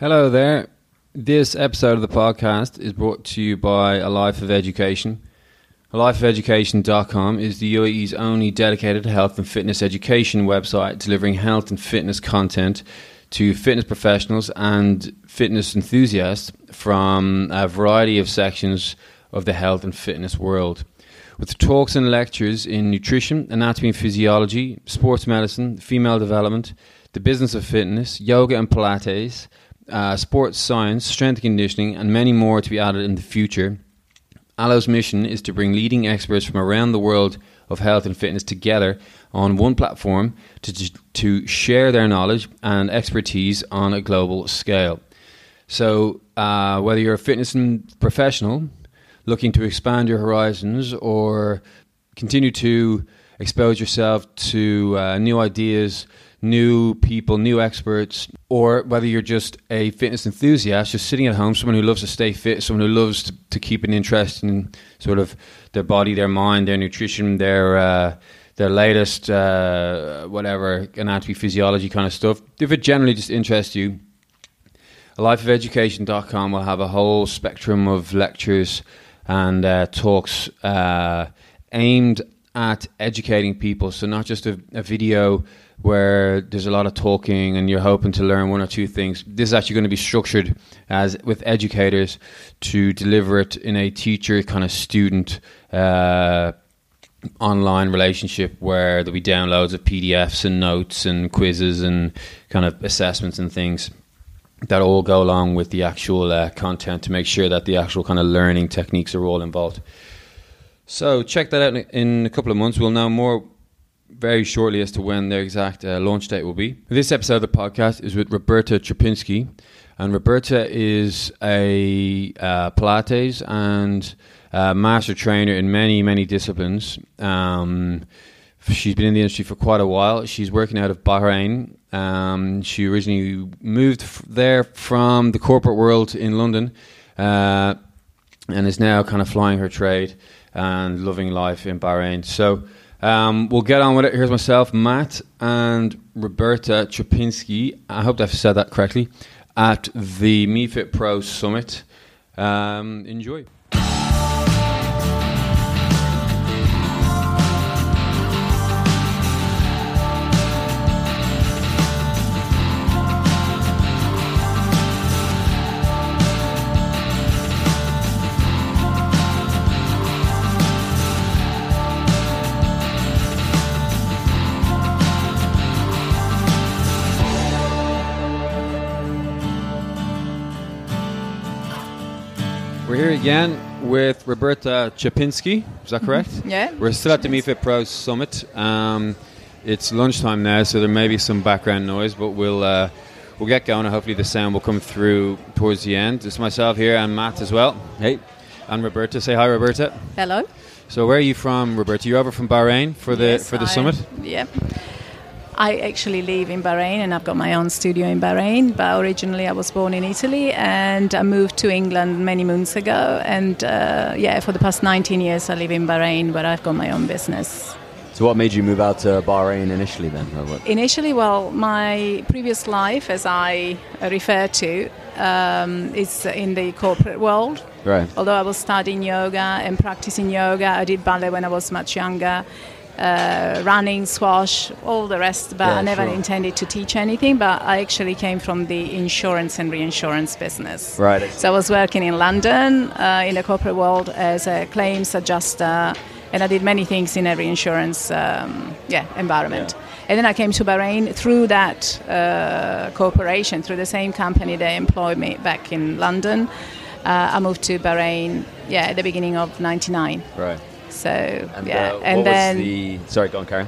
Hello there. This episode of the podcast is brought to you by A Life of Education. AlifeofEducation.com is the UAE's only dedicated health and fitness education website delivering health and fitness content to fitness professionals and fitness enthusiasts from a variety of sections of the health and fitness world. With talks and lectures in nutrition, anatomy and physiology, sports medicine, female development, the business of fitness, yoga and Pilates, uh, sports science, strength conditioning, and many more to be added in the future. Alo's mission is to bring leading experts from around the world of health and fitness together on one platform to, to share their knowledge and expertise on a global scale. So, uh, whether you're a fitness professional looking to expand your horizons or continue to expose yourself to uh, new ideas, new people, new experts, or whether you're just a fitness enthusiast, just sitting at home, someone who loves to stay fit, someone who loves to, to keep an interest in sort of their body, their mind, their nutrition, their uh, their latest uh, whatever anatomy, physiology kind of stuff. If it generally just interests you, lifeofeducation.com will have a whole spectrum of lectures and uh, talks uh, aimed at educating people. So not just a, a, video where there's a lot of talking and you're hoping to learn one or two things. This is actually going to be structured as with educators to deliver it in a teacher kind of student. Uh, online relationship where there'll be downloads of PDFs and notes and quizzes and kind of assessments and things that all go along with the actual uh, content to make sure that the actual kind of learning techniques are all involved. So check that out in a couple of months. We'll know more very shortly as to when their exact uh, launch date will be. This episode of the podcast is with Roberta Trzebinski, and Roberta is a uh, Pilates and uh, master trainer in many many disciplines. Um, she's been in the industry for quite a while. She's working out of Bahrain um, she originally moved f- there from the corporate world in London uh, and is now kind of flying her trade and loving life in Bahrain. So um, we'll get on with it. Here's myself, Matt, and Roberta Trzebinski. I hope I've said that correctly. At the MeFit Pro Summit. Um, enjoy. We're here again with Roberta Trzebinski. Is that correct? Mm-hmm. Yeah. We're still at the MeFit Pro Summit. Um, it's lunchtime now, so there may be some background noise, but we'll uh, we'll get going. and Hopefully, the sound will come through towards the end. It's myself here and Matt as well. Hey, and Roberta. Say hi, Roberta. Hello. So, where are you from, Roberta? You're over from Bahrain for the yes, for the I, summit. Yeah. I actually live in Bahrain and I've got my own studio in Bahrain, but originally I was born in Italy and I moved to England many moons ago. And uh, yeah, for the past 19 years I live in Bahrain where I've got my own business. So, what made you move out to Bahrain initially then? Initially, well, my previous life, as I refer to, um, is in the corporate world. Right. Although I was studying yoga and practicing yoga, I did ballet when I was much younger uh, running, squash, all the rest, but Yeah, I never sure. intended to teach anything. But I actually came from the insurance and reinsurance business. Right. So I was working in London uh, in the corporate world as a claims adjuster, and I did many things in a reinsurance um, yeah, environment. And then I came to Bahrain through that uh, corporation, through the same company that employed me back in London. Uh, I moved to Bahrain, yeah, at the beginning of '99. Right. So And, yeah, uh, and what then the. Sorry, go on, Karen.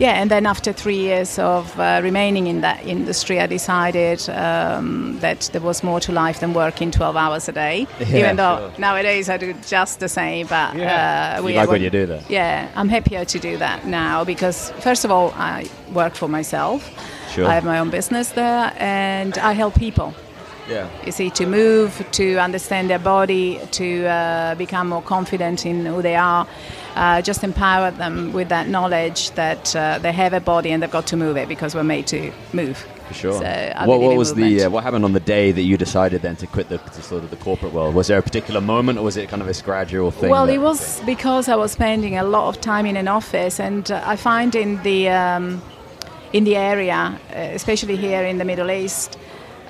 yeah, and then after three years of uh, remaining in that industry, I decided um, that there was more to life than working 12 hours a day. Yeah, even though sure. nowadays I do just the same, but Yeah. uh, You like when you do that? Yeah, I'm happier to do that now because first of all, I work for myself. Sure. I have my own business there, and I help people. Yeah. You see, to move, to understand their body, to uh, become more confident in who they are, uh, just empower them with that knowledge that uh, they have a body and they've got to move it because we're made to move. For sure. So what, what was the uh, what happened on the day that you decided then to quit the to sort of the corporate world? Was there a particular moment, or was it kind of this gradual thing? Well, it was because I was spending a lot of time in an office, and uh, I find in the um, in the area, uh, especially here in the Middle East,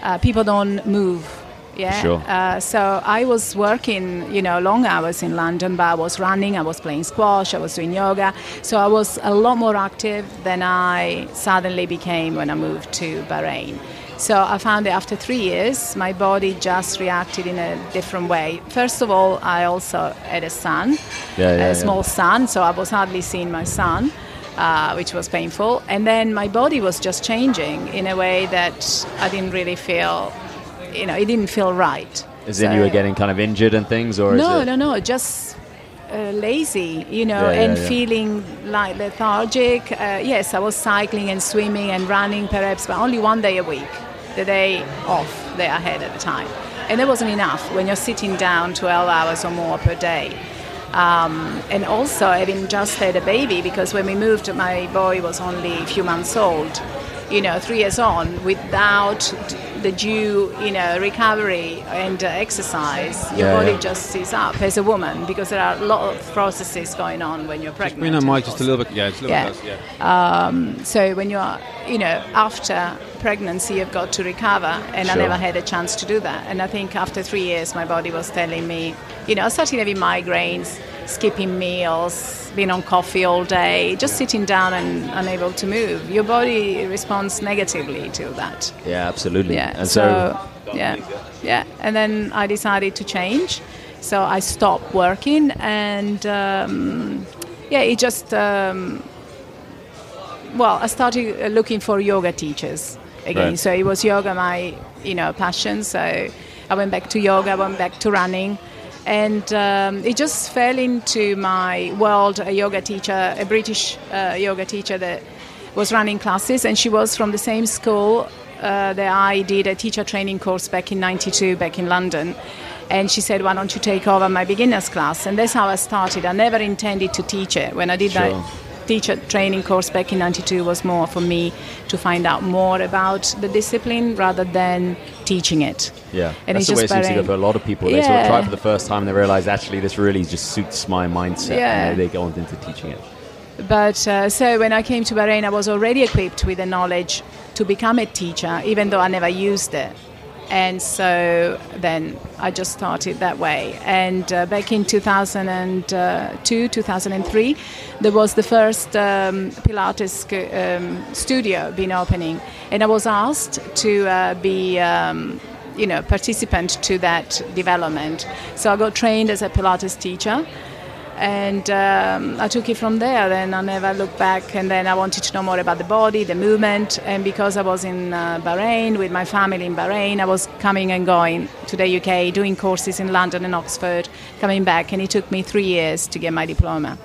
uh, people don't move. Yeah. Sure. Uh, so I was working, you know, long hours in London, but I was running, I was playing squash, I was doing yoga. So I was a lot more active than I suddenly became when I moved to Bahrain. So I found that after three years, my body just reacted in a different way. First of all, I also had a son, Yeah, yeah, a yeah. small son, so I was hardly seeing my son, uh, which was painful. And then my body was just changing in a way that I didn't really feel, you know, it didn't feel right. As in you were getting kind of injured and things, or no, is no, no, just uh, lazy, you know, Yeah, yeah, and yeah. feeling like lethargic. Uh, yes, I was cycling and swimming and running perhaps, but only one day a week, the day off that I had at the time. And that wasn't enough when you're sitting down 12 hours or more per day. Um, and also having just had a baby, because when we moved, my boy was only a few months old. You know, three years on, without the due, you know, recovery and uh, exercise, your Yeah, body yeah. just sits up as a woman because there are a lot of processes going on when you're pregnant. Bring that of mic just a little bit. Yeah, just a little Yeah. bit closer. Yeah. So when you're, you know, after pregnancy, you've got to recover, and I never had a chance to do that. And I think after three years, my body was telling me, you know, starting having migraines, skipping meals, being on coffee all day, just sitting down and unable to move. Your body responds negatively to that. Yeah, absolutely. Yeah. And so, yeah, yeah. And then I decided to change. So I stopped working, and um, yeah, it just um, well, I started looking for yoga teachers again. Right. So it was yoga my you know passion. So I went back to yoga, I went back to running. And um, it just fell into my world. A yoga teacher, a British uh, yoga teacher that was running classes, and she was from the same school uh, that I did a teacher training course back in '92, back in London. And she said, "Why don't you take over my beginners class?" And that's how I started. I never intended to teach it. When I did Sure. that teacher training course back in 92 was more for me to find out more about the discipline rather than teaching it. Yeah, And that's it's the way it seems to go for a lot of people. They sort of try it for the first time and they realize actually this really just suits my mindset, Yeah. and they, they go on into teaching it. But uh, so when I came to Bahrain, I was already equipped with the knowledge to become a teacher, even though I never used it. And so then I just started that way. And uh, back in 2002, 2003, there was the first um, Pilates um, studio being opening. And I was asked to uh, be. Um, you know, participant to that development. So I got trained as a Pilates teacher, and um, I took it from there. Then I never looked back. And then I wanted to know more about the body, the movement. And because I was in uh, Bahrain with my family in Bahrain, I was coming and going to the UK, doing courses in London and Oxford, coming back. And it took me three years to get my diploma,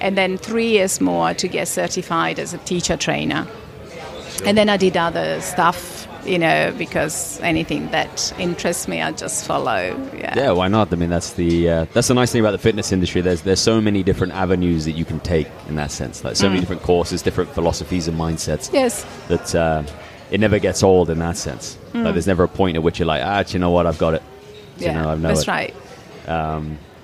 and then three years more to get certified as a teacher trainer. And then I did other stuff. You know, because anything that interests me, I just follow. Yeah. Yeah, why not? I mean, that's the uh, that's the nice thing about the fitness industry. There's there's so many different avenues that you can take in that sense. Like so Mm. many different courses, different philosophies and mindsets. Yes. That uh, it never gets old in that sense. Like there's never a point at which you're like, ah, do you know what? I've got it. Do Mm. Yeah. you know, I know that's it. right.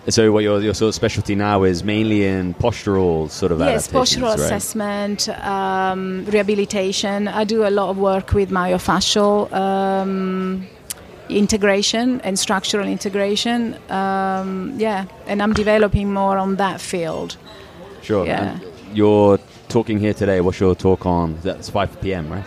So what your your sort of specialty now is mainly in postural sort of Yes, postural right? assessment, um, rehabilitation. I do a lot of work with myofascial um, integration and structural integration. Um, yeah, and I'm developing more on that field. Sure. Yeah. And you're talking here today. What's your talk on? That's 5 p.m., right?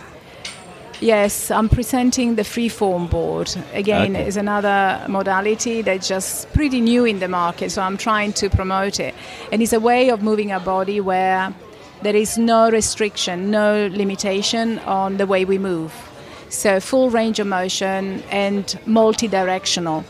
Yes, I'm presenting the freeform board. Again, Okay. is another modality that's just pretty new in the market, so I'm trying to promote it. And it's a way of moving our body where there is no restriction, no limitation on the way we move. So full range of motion and multi-directional.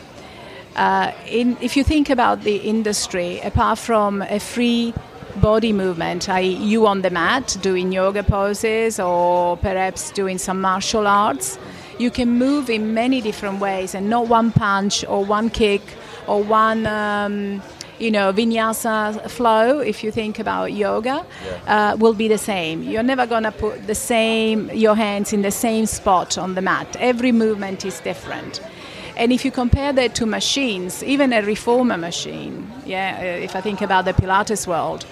Uh, in, if you think about the industry, apart from a free body movement, i.e., you on the mat doing yoga poses or perhaps doing some martial arts, you can move in many different ways and not one punch or one kick or one. Um, you know, vinyasa flow, if you think about yoga, uh, will be the same. You're never going to put the same, your hands in the same spot on the mat. Every movement is different. And if you compare that to machines, even a reformer machine, yeah, uh, if I think about the Pilates world,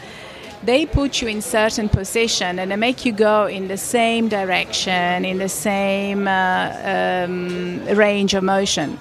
they put you in certain position and they make you go in the same direction, in the same uh, um, range of motion.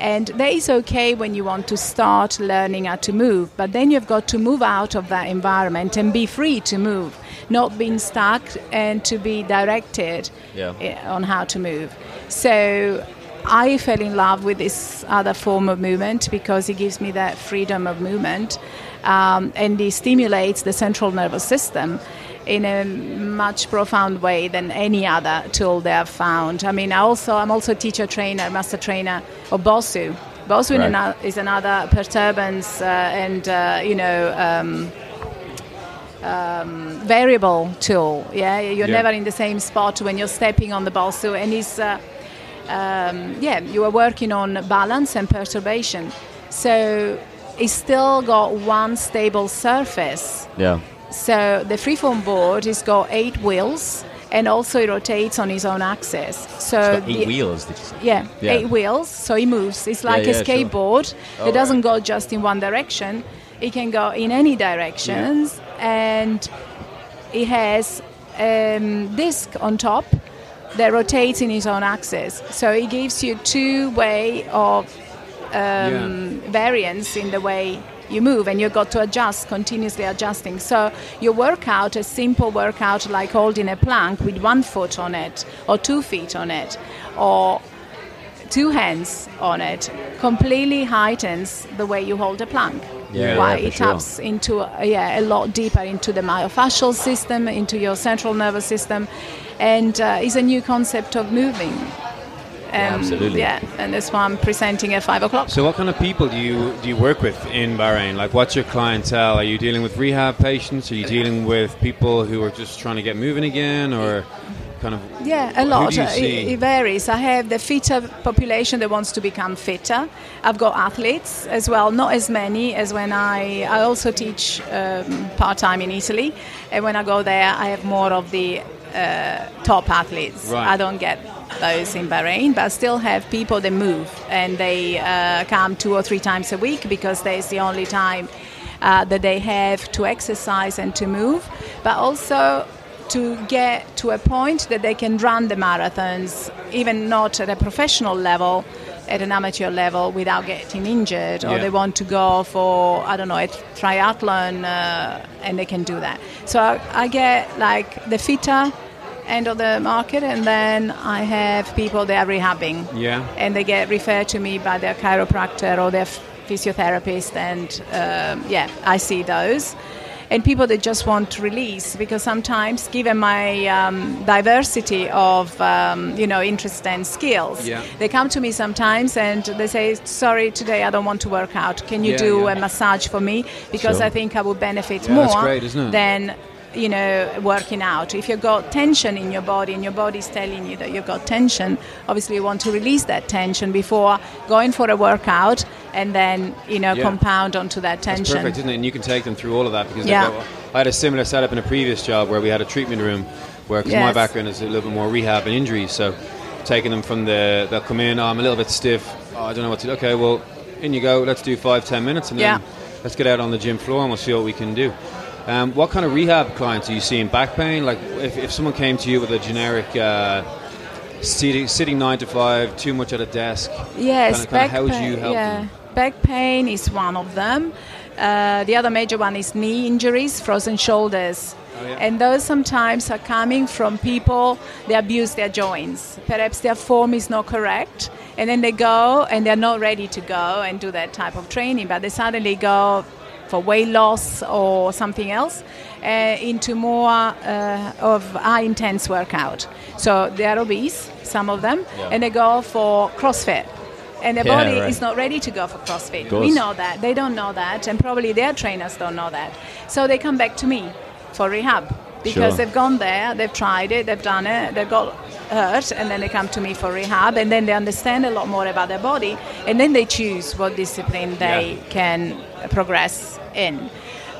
And that is okay when you want to start learning how to move, but then you've got to move out of that environment and be free to move, not being stuck and to be directed Yeah. eh, on how to move. So I fell in love with this other form of movement because it gives me that freedom of movement um, and it stimulates the central nervous system in a much profound way than any other tool they have found. I mean, I also I'm also a teacher trainer, master trainer of Bosu. Bosu Right. is another perturbance uh, and uh, you know. Um, um, variable tool. Yeah, you're Yeah. never in the same spot when you're stepping on the Bosu, and it's uh, um, yeah, you are working on balance and perturbation. So it's still got one stable surface. Yeah. So the freeform board has got eight wheels and also it rotates on its own axis. So eight the- wheels, did you say? yeah, Yeah. eight wheels, so it moves. It's like yeah, a sure. skateboard. Oh, it doesn't go just in one direction. It can go in any directions, and it has a um, disc on top that rotates in its own axis. So it gives you two way of um, variance in the way you move and you've got to adjust continuously adjusting. So your workout a simple workout like holding a plank with one foot on it or two feet on it or two hands on it completely heightens the way you hold a plank. Yeah, Why? yeah, it sure. taps into yeah a lot deeper into the myofascial system into your central nervous system and uh, is a new concept of moving um, absolutely. yeah and that's why i'm presenting at five o'clock So, what kind of people do you do you work with in Bahrain? Like, what's your clientele? Are you dealing with rehab patients? Are you dealing with people who are just trying to get moving again, or kind of? Yeah, a lot. do you see? It, it varies. I have the fitter population that wants to become fitter. I've got athletes as well, not as many as when I. I also teach um, part time in Italy, and when I go there, I have more of the uh, top athletes. Right. I don't get those in Bahrain, but still have people that move and they uh, come two or three times a week because that's the only time uh, that they have to exercise and to move, but also to get to a point that they can run the marathons, even not at a professional level, at an amateur level without getting injured, or Yeah. they want to go for, I don't know, a triathlon uh, and they can do that. So I, I get like the fitter end of the market, and then I have people that are rehabbing Yeah. and they get referred to me by their chiropractor or their physiotherapist, and um, yeah, I see those. And people that just want release because sometimes, given my um, diversity of um, you know interests and skills, Yeah. they come to me sometimes and they say, "Sorry, today I don't want to work out. Can you Yeah, do yeah. a massage for me? Because Sure. I think I will benefit more great, than you know working out. If you've got tension in your body and your body's telling you that you've got tension, obviously you want to release that tension before going for a workout and then you know Yeah. compound onto that That's tension. perfect, isn't it? And you can take them through all of that because Yeah. got- I had a similar setup in a previous job where we had a treatment room where, because my background is a little bit more rehab and injuries, so taking them from the, they'll come in, oh, I'm a little bit stiff, oh, I don't know what to do. Okay, well, in you go, let's do five, ten minutes, and then let's get out on the gym floor and we'll see what we can do. Um, what kind of rehab clients are you seeing? Back pain? Like, if, if someone came to you with a generic uh, sitting, sitting nine to five, too much at a desk, Yes, kinda, kinda back how would pain. you help yeah, them? back pain is one of them. Uh, the other major one is knee injuries, frozen shoulders. Oh, yeah. And those sometimes are coming from people they abuse their joints. Perhaps their form is not correct, and then they go and they're not ready to go and do that type of training, but they suddenly go for weight loss or something else uh, into more uh, of high intense workout. So they are obese, some of them, Yeah. and they go for CrossFit. And their Yeah, body right. is not ready to go for CrossFit. We know that. They don't know that, and probably their trainers don't know that. So they come back to me for rehab because Sure. they've gone there, they've tried it, they've done it, they've got hurt, and then they come to me for rehab, and then they understand a lot more about their body, and then they choose what discipline they Yeah. can progress in.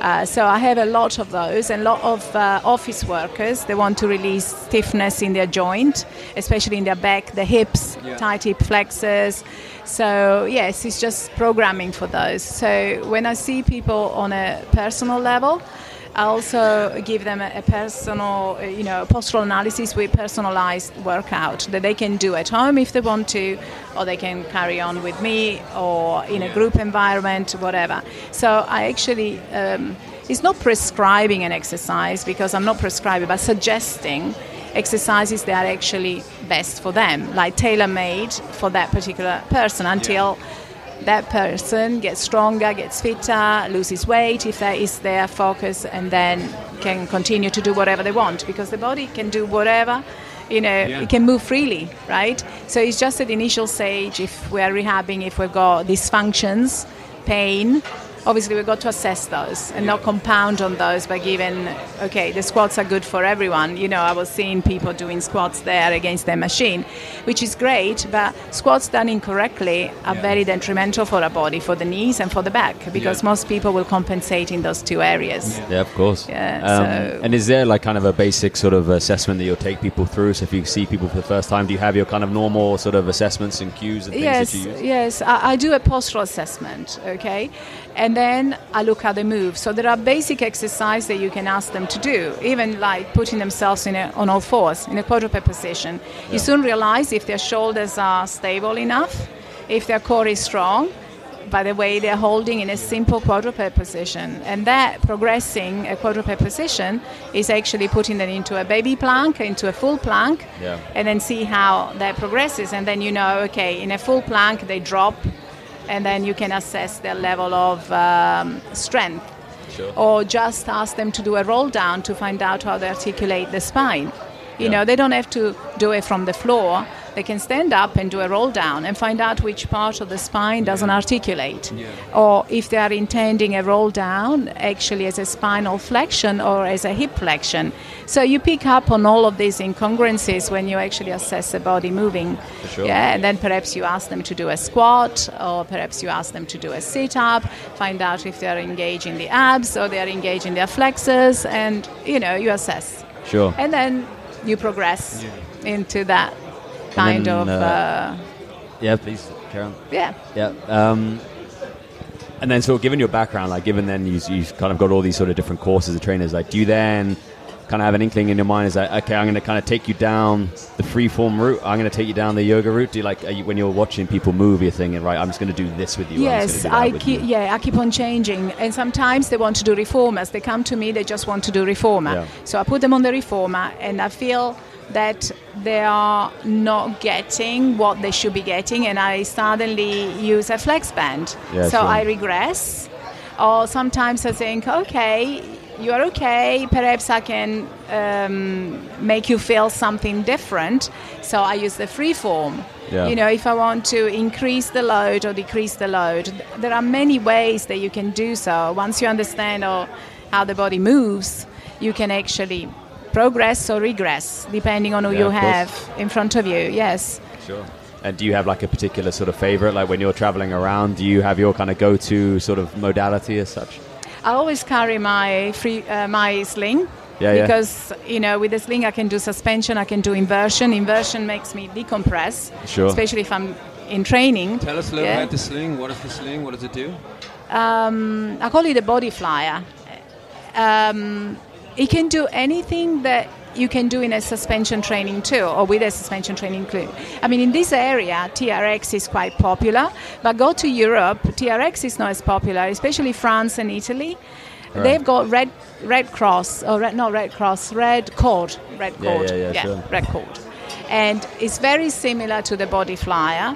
Uh, so I have a lot of those, and a lot of uh, office workers. They want to release stiffness in their joint, especially in their back, the hips, Yeah. tight hip flexors. So yes, it's just programming for those. So when I see people on a personal level, I also give them a, a personal, uh, you know, postural analysis with personalized workout that they can do at home if they want to, or they can carry on with me, or in a group environment, whatever. So I actually, um, it's not prescribing an exercise because I'm not prescribing, but suggesting exercises that are actually best for them, like tailor-made for that particular person until that person gets stronger, gets fitter, loses weight if that is their focus, and then can continue to do whatever they want because the body can do whatever. You know, Yeah. it can move freely, right? So it's just at the initial stage if we are rehabbing, if we've got dysfunctions, pain, obviously we've got to assess those and not compound on those by giving, okay, the squats are good for everyone. You know, I was seeing people doing squats there against their machine, which is great, but squats done incorrectly are very detrimental for our body, for the knees and for the back, because Yeah. most people will compensate in those two areas. Yeah, of course. Yeah, Um, so- And is there like kind of a basic sort of assessment that you'll take people through? So if you see people for the first time, do you have your kind of normal sort of assessments and cues and things yes, that you use? yes. I, I do a postural assessment, okay, and then I look how they move. So there are basic exercises that you can ask them to do, even like putting themselves in a, on all fours in a quadruped position. You soon realize if their shoulders are stable enough, if their core is strong. By the way, they're holding in a simple quadruped position, and that progressing a quadruped position is actually putting them into a baby plank, into a full plank, Yeah. and then see how that progresses. And then you know, okay, in a full plank they drop, and then you can assess their level of um, strength. Sure. Or just ask them to do a roll down to find out how they articulate the spine. You Yeah. know, they don't have to do it from the floor. They can stand up and do a roll down and find out which part of the spine doesn't articulate. Yeah. Or if they are intending a roll down actually as a spinal flexion or as a hip flexion. So you pick up on all of these incongruencies when you actually assess the body moving. Sure. Yeah, and then perhaps you ask them to do a squat or perhaps you ask them to do a sit up, find out if they're engaging the abs or they're engaging their flexors and you know, you assess. Sure. And then you progress into that kind then, of uh, uh, Yeah, please, Karen. yeah. Yeah. Um, and then, sort of, given your background, like, given then you, you've kind of got all these sort of different courses of trainers, like, do you then kind of have an inkling in your mind is like, okay, I'm going to kind of take you down the free form route. I'm going to take you down the yoga route. Do you like, are you, when you're watching people move, you're thinking, right, I'm just going to do this with you. or I'm just Yes, that I keep yeah I keep on changing, and sometimes they want to do reformers. They come to me, they just want to do reformer. Yeah. So I put them on the reformer, and I feel that they are not getting what they should be getting, and I suddenly use a flex band. Yeah, so sure. I regress, or sometimes I think, okay, you are okay. Perhaps I can um, make you feel something different. So I use the free form. Yeah. You know, if I want to increase the load or decrease the load, there are many ways that you can do so. Once you understand oh, how the body moves, you can actually progress or regress depending on who Yeah, you of course. have in front of you. Yes. Sure. And do you have like a particular sort of favorite? Like when you're traveling around, do you have your kind of go-to sort of modality as such? I always carry my free uh, my sling. Yeah, yeah. because you know with the sling I can do suspension, I can do inversion. Inversion makes me decompress, Sure. especially if I'm in training. Tell us a little Yeah. about the sling. What is the sling? What does it do? um, I call it a body flyer. Um, it can do anything that you can do in a suspension training too, or with a suspension training too. I mean, in this area, TRX is quite popular, but go to Europe, TRX is not as popular, especially France and Italy. Right. They've got red, red cross, or red, not red cross, red cord, red Yeah, cord, yeah, yeah, sure. red cord, and it's very similar to the body flyer.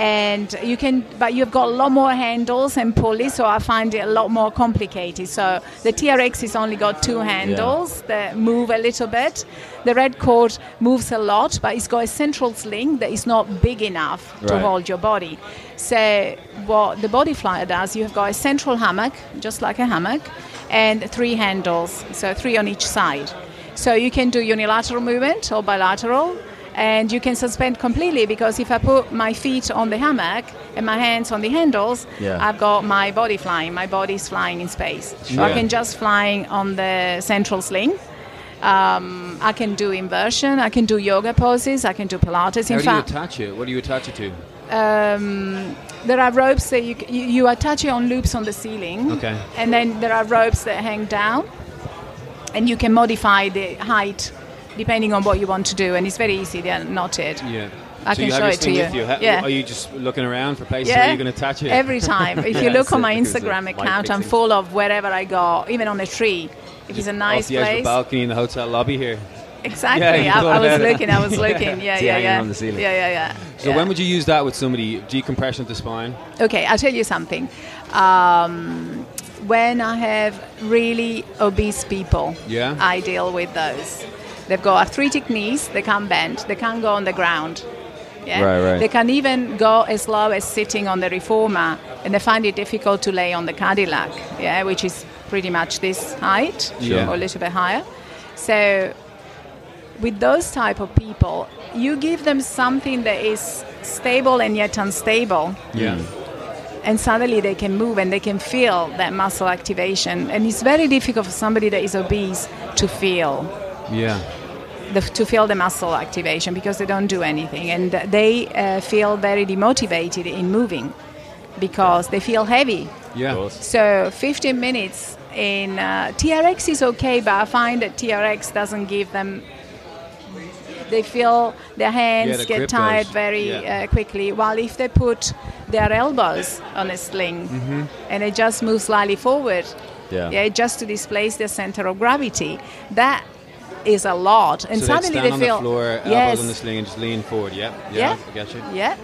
And you can, but you've got a lot more handles and pulleys, so I find it a lot more complicated. So the TRX has only got two handles that move a little bit. The red cord moves a lot, but it's got a central sling that is not big enough to hold your body. So what the body flyer does, you have got a central hammock, just like a hammock, and three handles, so three on each side. So you can do unilateral movement or bilateral, and you can suspend completely because if I put my feet on the hammock and my hands on the handles, Yeah. I've got my body flying. My body's flying in space. So I can just flying on the central sling. Um, I can do inversion. I can do yoga poses. I can do Pilates. How In do you attach it? What do you attach it to? um, there are ropes that you, you you attach it on loops on the ceiling. Okay. And then there are ropes that hang down, and you can modify the height depending on what you want to do. And it's very easy. They're knotted. Yeah. I so can you show it to you. you. Yeah. Are you just looking around for places where you're going to attach it? Every time. If you Yeah, look on my Instagram account, I'm full of wherever I go, even on a tree. If it's a nice the edge of a place. balcony in the hotel lobby here. Exactly. Yeah, I, I was looking. I was looking. Yeah, yeah, yeah. on the ceiling. Yeah, yeah, yeah. So yeah. when would you use that with somebody? Decompression of the spine? Okay, I'll tell you something. Um, when I have really obese people, Yeah. I deal with those. They've got arthritic knees, they can't bend, they can't go on the ground. Yeah? Right, right. They can even go as low as sitting on the reformer, and they find it difficult to lay on the Cadillac, yeah, which is pretty much this height Sure. or a little bit higher. So with those type of people, you give them something that is stable and yet unstable, Yeah. Mm. and suddenly they can move and they can feel that muscle activation. And it's very difficult for somebody that is obese to feel Yeah. The, to feel the muscle activation because they don't do anything, and they uh, feel very demotivated in moving because they feel heavy. Yeah. So 15 minutes in uh, TRX is okay, but I find that TRX doesn't give them. They feel their hands Yeah, the get tired does. very Yeah. uh, quickly. While if they put their elbows on a sling Mm-hmm. and they just move slightly forward, Yeah. yeah, just to displace their center of gravity, that is a lot. And so suddenly they'd stand on feel the floor, elbows yes, on the sling, and just lean forward. Yeah. Yeah. Yeah. I get you. yeah,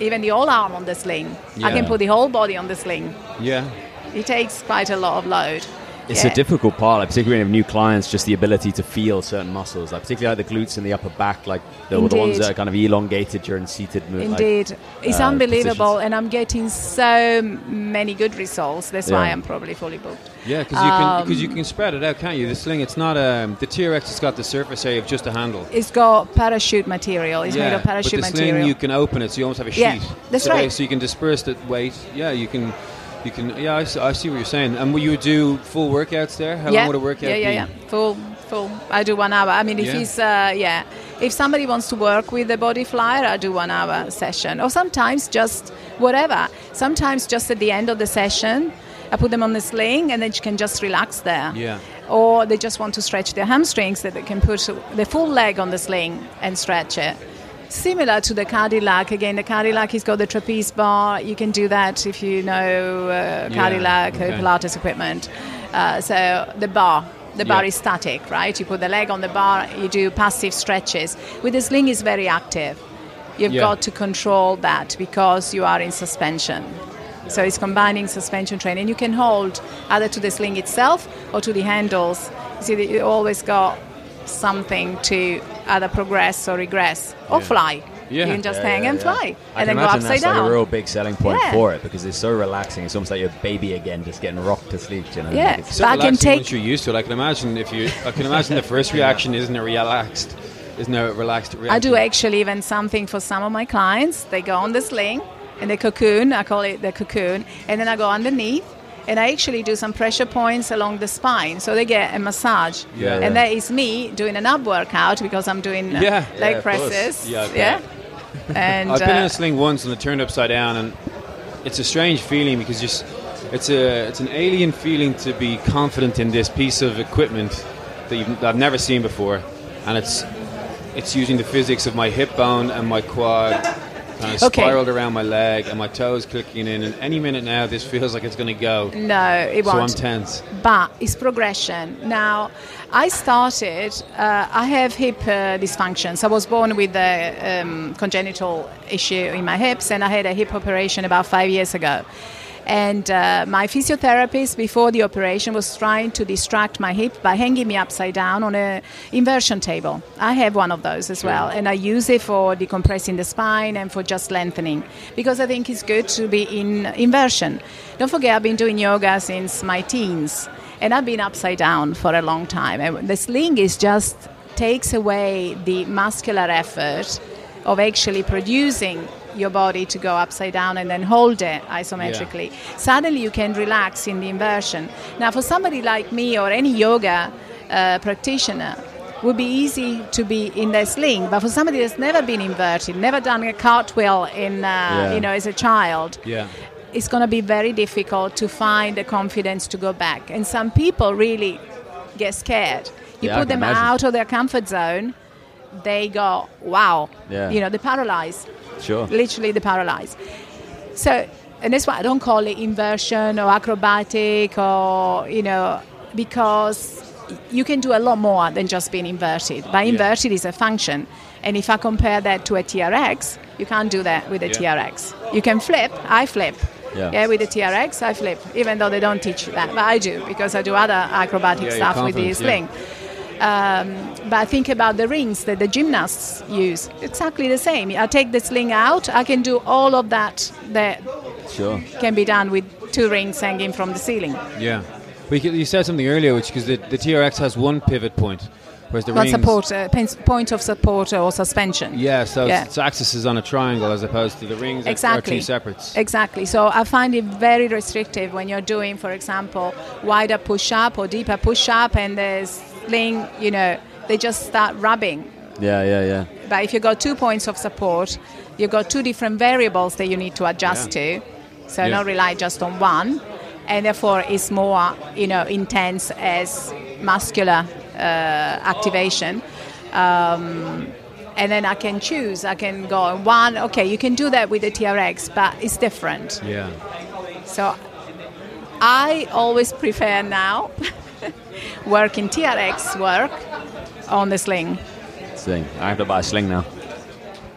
even the whole arm on the sling. Yeah. I can put the whole body on the sling. Yeah. It takes quite a lot of load. It's Yeah. a difficult part, like, particularly when you have new clients, just the ability to feel certain muscles, like particularly like the glutes and the upper back, like the, the ones that are kind of elongated during seated movement. Indeed, it's uh, unbelievable, positions. and I'm getting so many good results. That's why I'm probably fully booked. Yeah, because you can because Um, you can spread it out, can't you? The sling, it's not um, the TRX has got the surface area of just a handle. It's got parachute material. It's made of parachute but the material. sling you can open it, so you almost have a sheet. Yeah, that's so, right. So you can disperse the weight. Yeah, you can. You can. Yeah, I see, I see what you're saying. And will you do full workouts there? How yeah. long would a workout yeah, yeah, be? yeah, full, full. I do one hour. I mean, if Yeah. it's uh, yeah, if somebody wants to work with the body flyer, I do one hour session, or sometimes just whatever. Sometimes just at the end of the session, I put them on the sling, and then you can just relax there. Yeah. Or they just want to stretch their hamstrings, that they can put the full leg on the sling and stretch it. Similar to the Cadillac, again, the Cadillac has got the trapeze bar. You can do that if you know uh, Cadillac uh, okay. Pilates equipment. Uh, so the bar, the bar Yeah. is static, right? You put the leg on the bar, you do passive stretches. With the sling, is very active. You've Yeah. got to control that because you are in suspension. So it's combining suspension training. You can hold either to the sling itself or to the handles. You see, that you always got something to either progress or regress or fly. Yeah. You can just Yeah, hang yeah, and yeah. fly I and then go upside that's down. like a real big selling point Yeah. for it because it's so relaxing. It's almost like you're a baby again, just getting rocked to sleep. You know? Yeah. Like it's- So I can take- once you're used to it. I can imagine if you. I can imagine the first reaction isn't a relaxed. Isn't a relaxed reaction. I do actually even something for some of my clients. They go on the sling and the cocoon, I call it the cocoon, and then I go underneath and I actually do some pressure points along the spine so they get a massage. Yeah, and yeah. that is me doing an ab workout because I'm doing uh, Yeah, leg yeah, presses. Yeah, yeah. And I've been in uh, a sling once and it turned upside down, and it's a strange feeling because just it's a it's an alien feeling to be confident in this piece of equipment that, you've, that I've never seen before, and it's it's using the physics of my hip bone and my quad. Kind of Okay. spiraled around my leg and my toes clicking in, and any minute now this feels like it's going to go. no, it So I'm tense. but it's progression. Now, I started, uh, I have hip uh, dysfunctions. I was born with a um, congenital issue in my hips, and I had a hip operation about five years ago. And uh, my physiotherapist before the operation was trying to distract my hip by hanging me upside down on an inversion table. I have one of those as well, and I use it for decompressing the spine and for just lengthening because I think it's good to be in inversion. Don't forget, I've been doing yoga since my teens, and I've been upside down for a long time. And the sling is just takes away the muscular effort of actually producing your body to go upside down and then hold it isometrically. Suddenly you can relax in the inversion. Now, for somebody like me or any yoga uh, practitioner, would be easy to be in the sling, but for somebody that's never been inverted, never done a cartwheel in, uh, Yeah. you know, as a child, Yeah. it's going to be very difficult to find the confidence to go back. And some people really get scared. You Yeah, put them imagine. out of their comfort zone, they go, wow. Yeah. You know, they paralyze. Sure. Literally, they paralyze. So, and that's why I don't call it inversion or acrobatic or, you know, because you can do a lot more than just being inverted. But inverted is a function. And if I compare that to a TRX, you can't do that with a Yeah. TRX. You can flip, I flip. Yeah. with the TRX, I flip, even though they don't teach that. But I do because I do other acrobatic Yeah, stuff with the yeah. sling. Um, but think about the rings that the gymnasts use. Exactly the same. I take the sling out, I can do all of that that Sure. can be done with two rings hanging from the ceiling. Yeah. We could, you said something earlier, which because the, the TRX has one pivot point, whereas the rings. support, uh, point of support or suspension. Yeah, so Yeah. its axis is on a triangle as opposed to the rings are- are Exactly. two separates. Exactly. So I find it very restrictive when you're doing, for example, wider push up or deeper push up, and the sling, you know, they just start rubbing. Yeah, yeah, yeah. But if you got two points of support, you've got two different variables that you need to adjust to. So Yeah. not rely just on one, and therefore it's more, you know, intense as muscular uh, activation. Um, and then I can choose. I can go on one. Okay, you can do that with the TRX, but it's different. Yeah. So I always prefer now work in TRX work on the sling. Sling. I have to buy a sling now.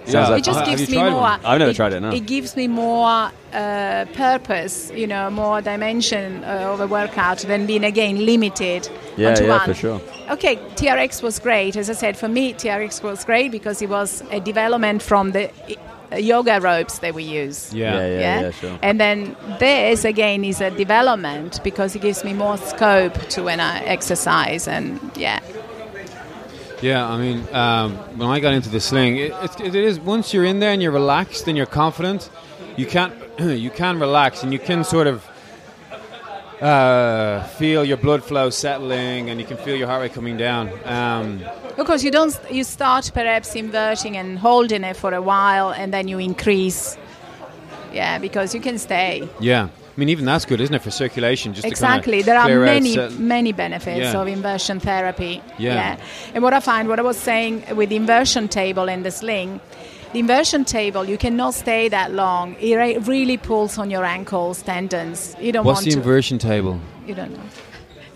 Yeah. Like it just gives me more. one? I've never tried it, no. It gives me more uh, purpose, you know, more dimension uh, of a workout than being again limited Yeah, onto yeah, one. for sure. Okay, TRX was great. As I said, for me, TRX was great because it was a development from the yoga ropes that we use. Yeah. Yeah, yeah, yeah, sure. And then this again is a development because it gives me more scope to when I exercise and yeah. Yeah, I mean, um, when I got into the sling, it, it, it is once you're in there and you're relaxed and you're confident, you can't you can relax and you can sort of uh, feel your blood flow settling and you can feel your heart rate coming down. Um, Of course, you don't. You start perhaps inverting and holding it for a while, and then you increase. Yeah, because you can stay. yeah, I mean, even that's good, isn't it, for circulation? Just exactly. There are out many, many benefits Yeah. of inversion therapy. Yeah. And what I find, what I was saying with the inversion table and the sling, the inversion table, you cannot stay that long. It really pulls on your ankles, tendons. You don't want to. What's want the to. inversion table? you don't know.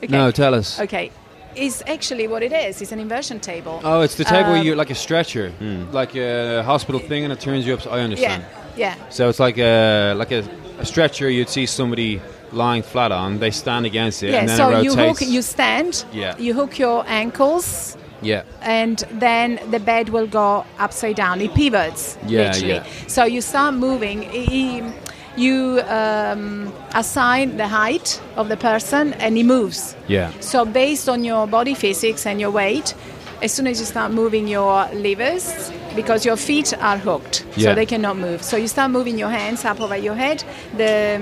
Okay. No, tell us. Okay. It's actually what it is. It's an inversion table. Oh, it's the table Um, you like a stretcher, like a hospital thing, and it turns you up. I understand. Yeah. yeah. So it's like a like a, a stretcher you'd see somebody lying flat on. They stand against it, Yeah, and then so it you rotates. hook, you stand, Yeah. you hook your ankles, yeah, and then the bed will go upside down. It pivots, Yeah, literally. yeah. So you start moving. You um, assign the height of the person, and he moves. yeah, So based on your body physics and your weight, as soon as you start moving your levers, because your feet are hooked, Yeah. so they cannot move. So you start moving your hands up over your head, the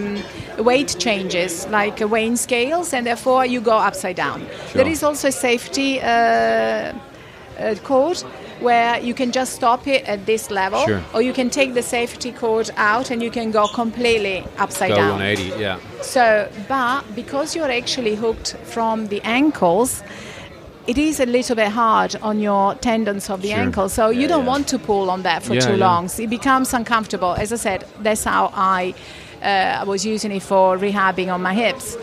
um, weight changes like uh, weighing scales, and therefore you go upside down. There is also a safety uh, uh, cord where you can just stop it at this level, Sure. or you can take the safety cord out and you can go completely upside go down. 180. Yeah, So, but because you're actually hooked from the ankles, it is a little bit hard on your tendons of the Sure. ankle. So you don't yeah. want to pull on that for Yeah, too yeah. long. So it becomes uncomfortable. As I said, that's how I, uh, I was using it for rehabbing on my hips.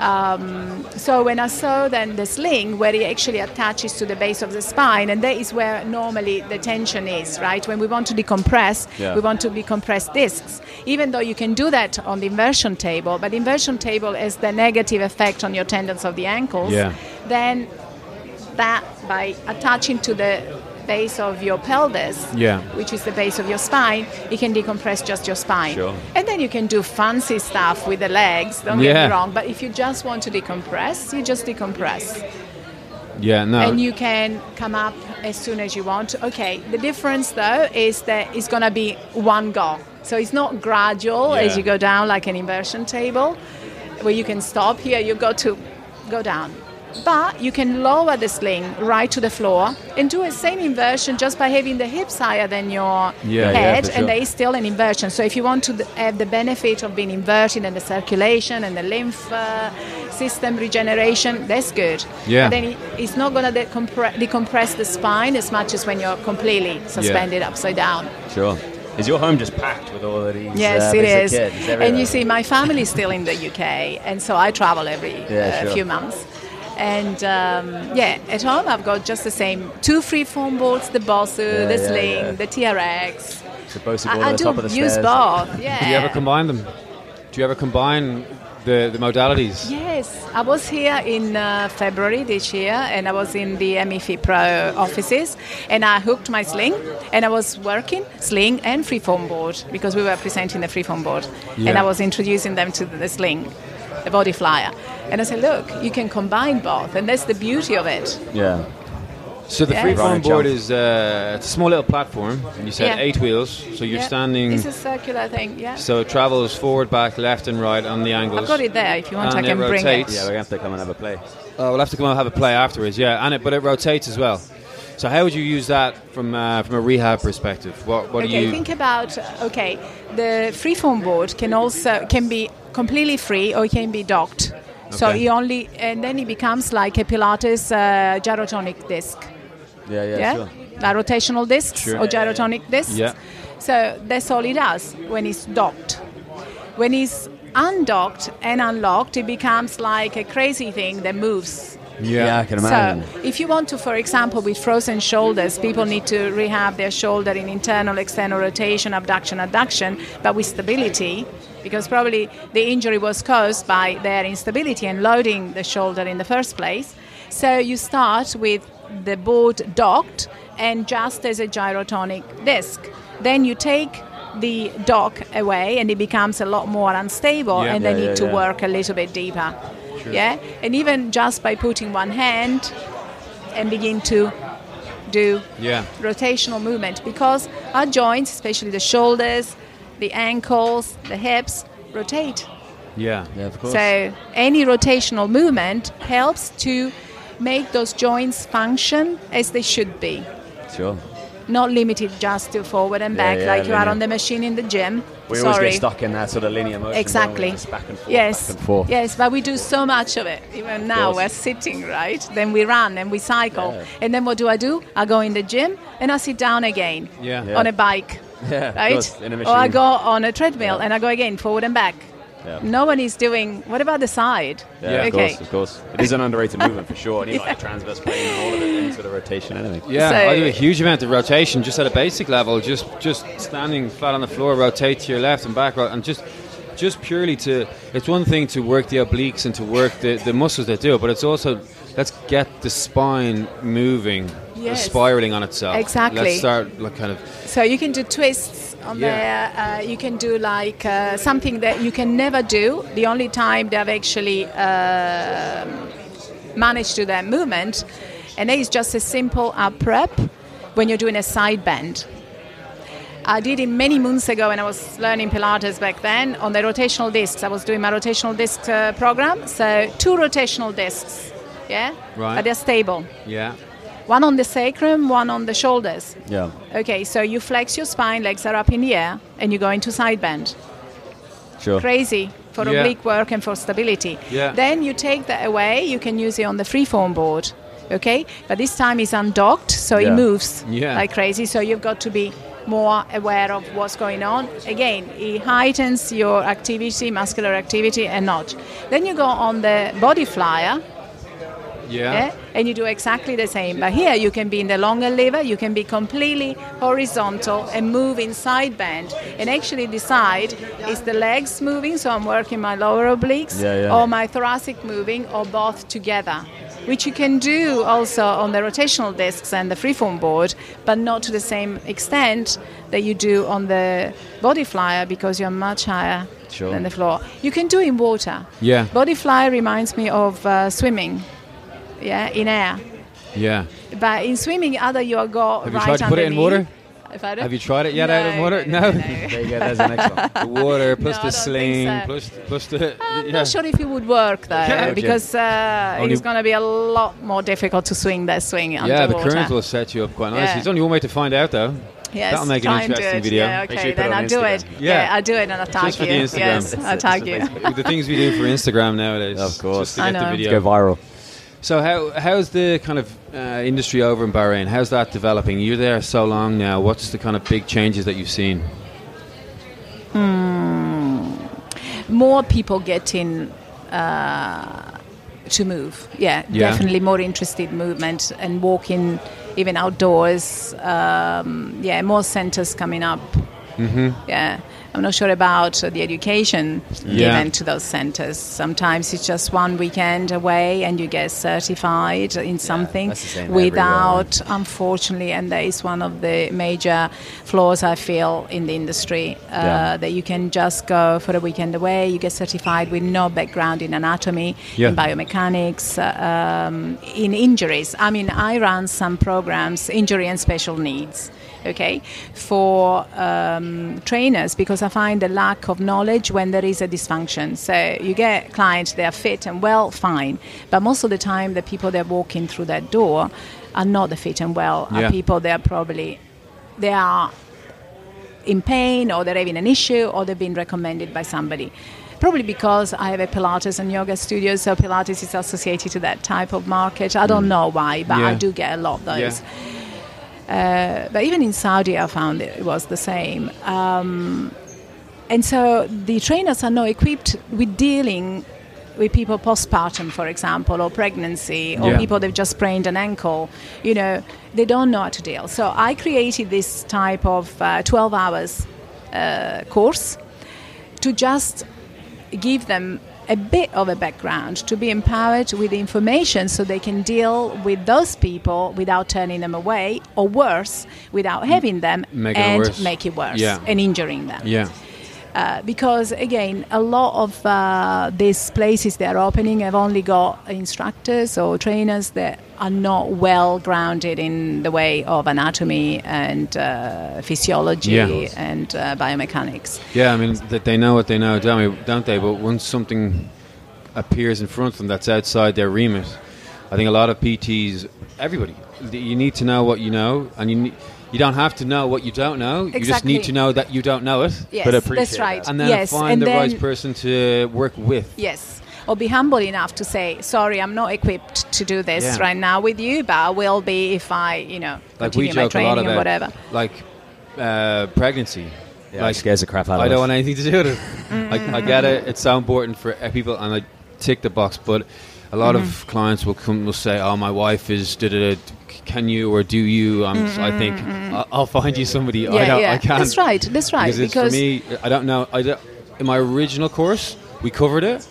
Um, so when I saw then the sling where it actually attaches to the base of the spine, and that is where normally the tension is, right? When we want to decompress, Yeah. we want to decompress discs. Even though you can do that on the inversion table, but the inversion table has the negative effect on your tendons of the ankles. Yeah. Then that by attaching to the base of your pelvis, Yeah. which is the base of your spine, you can decompress just your spine. Sure. And then you can do fancy stuff with the legs, don't get me wrong, but if you just want to decompress, you just decompress. Yeah, no. and you can come up as soon as you want. Okay, the difference though is that it's gonna be one go. So it's not gradual as you go down like an inversion table where you can stop. Here you go to go down. But you can lower the sling right to the floor and do a same inversion just by having the hips higher than your Yeah, yeah, head, and sure. there is still an inversion. So if you want to have the benefit of being inverted and the circulation and the lymph uh, system regeneration, that's good. Yeah. But then it- it's not going to decompre- decompress the spine as much as when you're completely suspended upside down. Sure. Is your home just packed with all of these? Yes, uh, it is. Kids And you see, my family is still in the UK, and so I travel every Yeah, uh, sure. few months. And um, yeah, at home I've got just the same two freeform boards, the Bosu, Yeah, the Sling, yeah. the TRX. So Bosu I, board I at the do top of the use stairs. both. Yeah. Do you ever combine them? Do you ever combine the, the modalities? Yes, I was here in uh, February this year, and I was in the MEFI Pro offices, and I hooked my sling, and I was working sling and freeform board because we were presenting the freeform board, and I was introducing them to the sling, the body flyer, and I said, look, you can combine both, and that's the beauty of it. Yeah. So the Yeah. freeform board is uh, it's a small little platform, and you said Yeah. eight wheels, so you're Yeah. standing. It's a circular thing, yeah. So it travels forward, back, left, and right on the angles. I've got it there. If you want, And I can it bring it. Yeah, we're going to have to come and have a play. Oh, we'll have to come and have a play afterwards, yeah. And it, but it rotates as well. So how would you use that from uh, from a rehab perspective? What what do okay, you? think about okay. The freeform board can also can be completely free or it can be docked. Okay. So Okay. you only and then it becomes like a Pilates uh, gyrotonic disc. Yeah, yeah, Yeah, sure. Like rotational discs Sure. or gyrotonic discs. Yeah. So that's all it does when it's docked. When it's undocked and unlocked, it becomes like a crazy thing that moves Yeah, I can imagine. so, if you want to, for example, with frozen shoulders, people need to rehab their shoulder in internal, external rotation, abduction, adduction, but with stability, because probably the injury was caused by their instability and loading the shoulder in the first place. So, you start with the board docked and just as a gyrotonic disc. Then you take the dock away and it becomes a lot more unstable Yeah. and they Yeah, need yeah, to yeah. work a little bit deeper. Yeah, and even just by putting one hand and begin to do yeah. rotational movement because our joints, especially the shoulders, the ankles, the hips, rotate. Yeah. Yeah, of course. So any rotational movement helps to make those joints function as they should be. sure. Not limited just to forward and back yeah, like you are on the machine in the gym. We always get stuck in that sort of linear motion. Exactly. Just back and forth, yes. back and forth. Yes, but we do so much of it. Even now we're sitting, right? Then we run and we cycle. Yeah. And then what do I do? I go in the gym and I sit down again Yeah. Yeah. on a bike, Yeah, right? course, in a or I go on a treadmill Yeah. and I go again forward and back. Yeah. No one is doing. What about the side? Yeah, Yeah. of Okay. course, of course. It is an underrated movement for sure. And you like transverse plane and all of it, any sort of rotation, anything. Yeah, So- I do a huge amount of rotation just at a basic level. Just just standing flat on the floor, rotate to your left and back, and just just purely to. It's one thing to work the obliques and to work the, the muscles that do it, but it's also let's get the spine moving, Yes. spiraling on itself. Exactly. Let's start like kind of. So you can do twists on Yeah. there. Uh, you can do like uh, something that you can never do. The only time they've actually um managed to that movement, and that is just a simple up prep when you're doing a side bend. I did it many months ago when I was learning Pilates back then on the rotational discs. I was doing my rotational disc uh, program. So two rotational discs, yeah, Right. but they're stable. Yeah. One on the sacrum, one on the shoulders. Yeah. Okay, so you flex your spine, legs are up in the air, and you go into side bend. Sure. Crazy for Yeah. oblique work and for stability. Yeah. Then you take that away, you can use it on the freeform board. Okay, but this time it's undocked, so Yeah. it moves Yeah. like crazy. So you've got to be more aware of what's going on. Again, it heightens your activity, muscular activity, and not. Then you go on the body flyer, Yeah. yeah? and you do exactly the same. But here you can be in the longer lever, you can be completely horizontal and move in side bend and actually decide is the legs moving, so I'm working my lower obliques, Yeah, yeah. or my thoracic moving, or both together. Which you can do also on the rotational discs and the freeform board, but not to the same extent that you do on the body flyer because you're much higher Sure. than the floor. You can do in water. Yeah. Body fly reminds me of uh, swimming, yeah, in air. Yeah. But in swimming, either you go Have you right tried to put it in water? If I Have you tried it yet out of water? no, No. no, no. There you go. There's the next one. The water plus No, the I sling so. plus plus the I'm yeah. not sure if it would work though, Yeah, because uh, it's going to be a lot more difficult to swing that swing Yeah, the underwater. current will set you up quite nicely. Yeah. There's only one way to find out though. Yes, That'll make an do interesting it. video. Yeah, Make sure okay, you put then I'll do it. Instagram. Yeah. I'll do it and I'll tag Just for you. the Instagram. Yes, I'll tag you. the things we do for Instagram nowadays. Of course. Just to I get the know. video. Go viral. So how how's the kind of uh, industry over in Bahrain? How's that developing? You're there so long now. What's the kind of big changes that you've seen? More people getting uh, to move. Yeah, Yeah. definitely more interested movement and walking even outdoors. Um, yeah, more centers coming up. Mm-hmm. Yeah. I'm not sure about the education Yeah. given to those centers. Sometimes it's just one weekend away and you get certified in something the same everywhere. without, unfortunately, and that is one of the major flaws I feel in the industry uh, Yeah. that you can just go for a weekend away, you get certified with no background in anatomy, Yeah. in biomechanics, uh, um, in injuries. I mean, I run some programs, injury and special needs. Okay, for um, trainers because I find a lack of knowledge when there is a dysfunction. So you get clients they are fit and well, fine, but most of the time the people that are walking through that door are not the fit and well. Yeah. Are people that are probably they are in pain or they're having an issue or they've been recommended by somebody. Probably because I have a Pilates and yoga studio, so Pilates is associated to that type of market. I don't know why, but Yeah. I do get a lot of those. Yeah. Uh, but even in Saudi, I found it was the same. Um, and so the trainers are not equipped with dealing with people postpartum, for example, or pregnancy, or Yeah. people that've just sprained an ankle. You know, they don't know how to deal. So I created this type of uh, 12 hours uh, course to just give them a bit of a background to be empowered with information so they can deal with those people without turning them away or worse without having them Make and make it worse Yeah. and injuring them Yeah. Uh, because again a lot of uh, these places that are opening have only got instructors or trainers that are not well grounded in the way of anatomy and uh, physiology Yeah. and uh, biomechanics Yeah, I mean that they know what they know, don't they? Don't they? But once something appears in front of them that's outside their remit, I think a lot of PTs, everybody, you need to know what you know, and you need, you don't have to know what you don't know. You just need to know that you don't know it, yes But appreciate that's right that. and then yes find and the then, right person to work with. Yes. Or be humble enough to say, sorry, I'm not equipped to do this Yeah. right now with you, but I will be if I, you know, Like we continue my joke a lot training or about, whatever. like uh, pregnancy. Yeah, like scares the crap out of I don't us. want anything to do with it. I, I get it. It's so important for uh, people, and I tick the box. But a lot Mm-hmm. of clients will come, will say, "Oh, my wife is da da da. Can you or do you?" I'm, I think I'll, I'll find you somebody. I Yeah, don't. yeah. I can't. That's right, that's right, Because, because- for me, I don't know. I don't, in my original course, we covered it.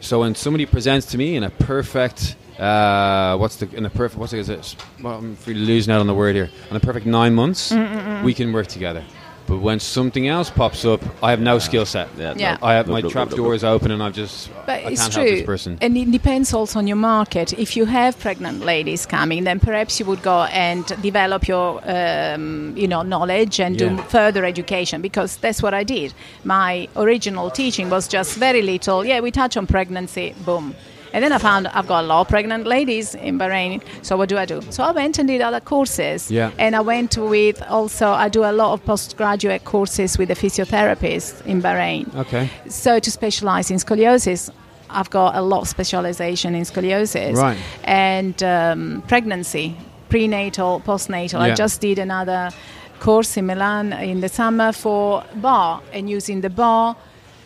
So when somebody presents to me in a perfect, uh, what's the in a perfect what's it, is it? Well, I'm really losing out on the word here. In a perfect nine months, Mm, we can work together. But when something else pops up, I have no skill set. Yeah, Yeah. I have my trap door is open, and I've just But I it's can't true. help this person. And it depends also on your market. If you have pregnant ladies coming, then perhaps you would go and develop your, um, you know, knowledge and Yeah. do further education because that's what I did. My original teaching was just very little. Yeah, we touch on pregnancy, boom. And then I found I've got a lot of pregnant ladies in Bahrain. So what do I do? So I went and did other courses. Yeah. And I went with also I do a lot of postgraduate courses with a physiotherapist in Bahrain. Okay. So to specialize in scoliosis, I've got a lot of specialization in scoliosis Right. and um, pregnancy, prenatal, postnatal. I just did another course in Milan in the summer for bar and using the bar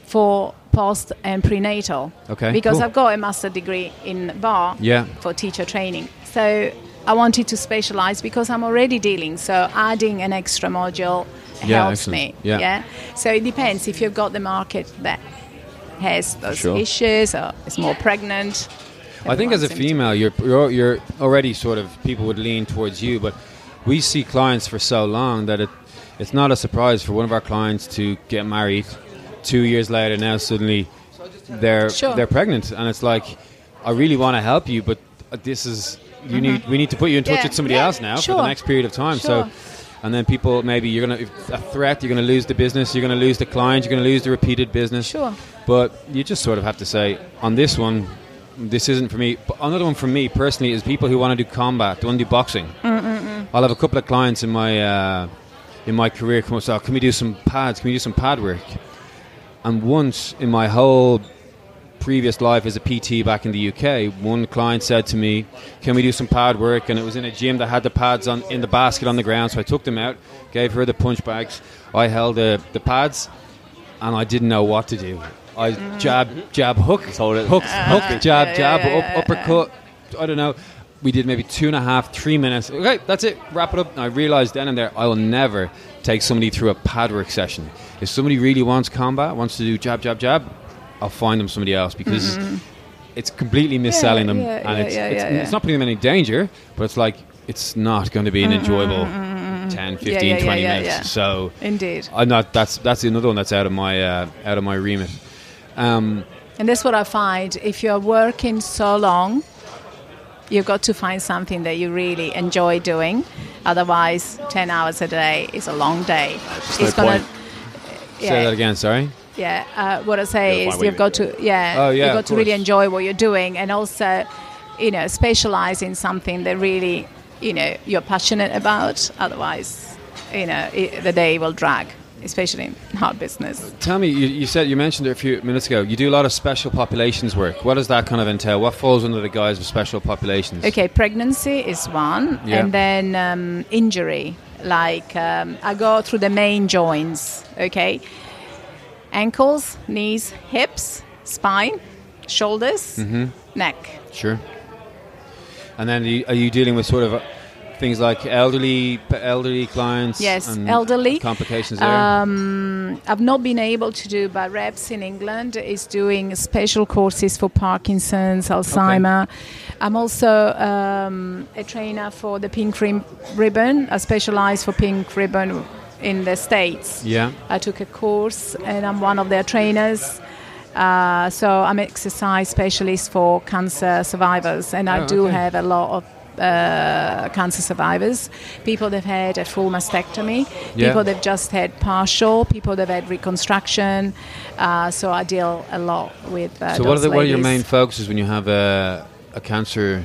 for post and prenatal. Okay, Because cool. I've got a master degree in bar Yeah. for teacher training. So I wanted to specialize because I'm already dealing. So adding an extra module Yeah, helps excellent. me. Yeah. So it depends if you've got the market that has those Sure. issues or is more pregnant. I think as a everyone seems to- female, you're, you're you're already sort of people would lean towards you, but we see clients for so long that it it's not a surprise for one of our clients to get married. Two years later, now suddenly they're Sure. they're pregnant, and it's like I really want to help you, but this is you mm-hmm. need we need to put you in touch Yeah, with somebody yeah, else now for the next period of time. Sure. So, and then people maybe you're gonna a threat. You're gonna lose the business. You're gonna lose the client. You're gonna lose the repeated business. Sure. But you just sort of have to say on this one, this isn't for me. But another one for me personally is people who want to do combat, they want to do boxing. Mm, mm, mm. I'll have a couple of clients in my uh, in my career come up. So oh, can we do some pads? Can we do some pad work? And once in my whole previous life as a PT back in the UK, one client said to me, "Can we do some pad work?" And it was in a gym that had the pads on in the basket on the ground. So I took them out, gave her the punch bags. I held the, the pads, and I didn't know what to do. I mm-hmm. jab, jab, hook, hold it. hook, hook, jab, jab, up, uppercut. I don't know. We did maybe two and a half, three minutes. Okay, that's it. Wrap it up. And I realized then and there, I will never take somebody through a pad work session. If somebody really wants combat, wants to do jab, jab, jab, I'll find them somebody else because it's completely misselling them, yeah, and yeah, it's yeah, it's, yeah, yeah. it's not putting them in any danger, but it's like it's not going to be an enjoyable 10, 15, Yeah, yeah, 20 yeah, minutes. yeah. So Indeed. I'm not. That's that's another one that's out of my uh, out of my remit. Um, And that's what I find. If you're working so long, you've got to find something that you really enjoy doing. Otherwise, 10 hours a day is a long day. just no gonna. point. Say that again. Sorry. Yeah, uh, what I say is you've got to, yeah, Oh, yeah, you've got to really enjoy what you're doing and also, you know, specialize in something that really, you know, you're passionate about. Otherwise, you know, it, the day will drag, especially in our business. Tell me, you, you said you mentioned it a few minutes ago. You do a lot of special populations work. What does that kind of entail? What falls under the guise of special populations? Okay, pregnancy is one, Yeah. and then um, injury. Like um, I go through the main joints. Okay, ankles, knees, hips, spine, shoulders, Mm-hmm. neck. Sure. And then are you, are you dealing with sort of things like elderly elderly clients? Yes, elderly. complications there. Um, I've not been able to do, but Reps in England is doing special courses for Parkinson's, Alzheimer. I'm also um, a trainer for the Pink Rim- Ribbon. I specialize for Pink Ribbon in the States. yeah. I took a course and I'm one of their trainers. Uh, so I'm an exercise specialist for cancer survivors, and I Oh, do okay. have a lot of uh, cancer survivors. People that've had a full mastectomy, Yeah. people that've just had partial, people that've had reconstruction. Uh, so I deal a lot with. Uh, So what are the what are your main focuses when you have a, a cancer?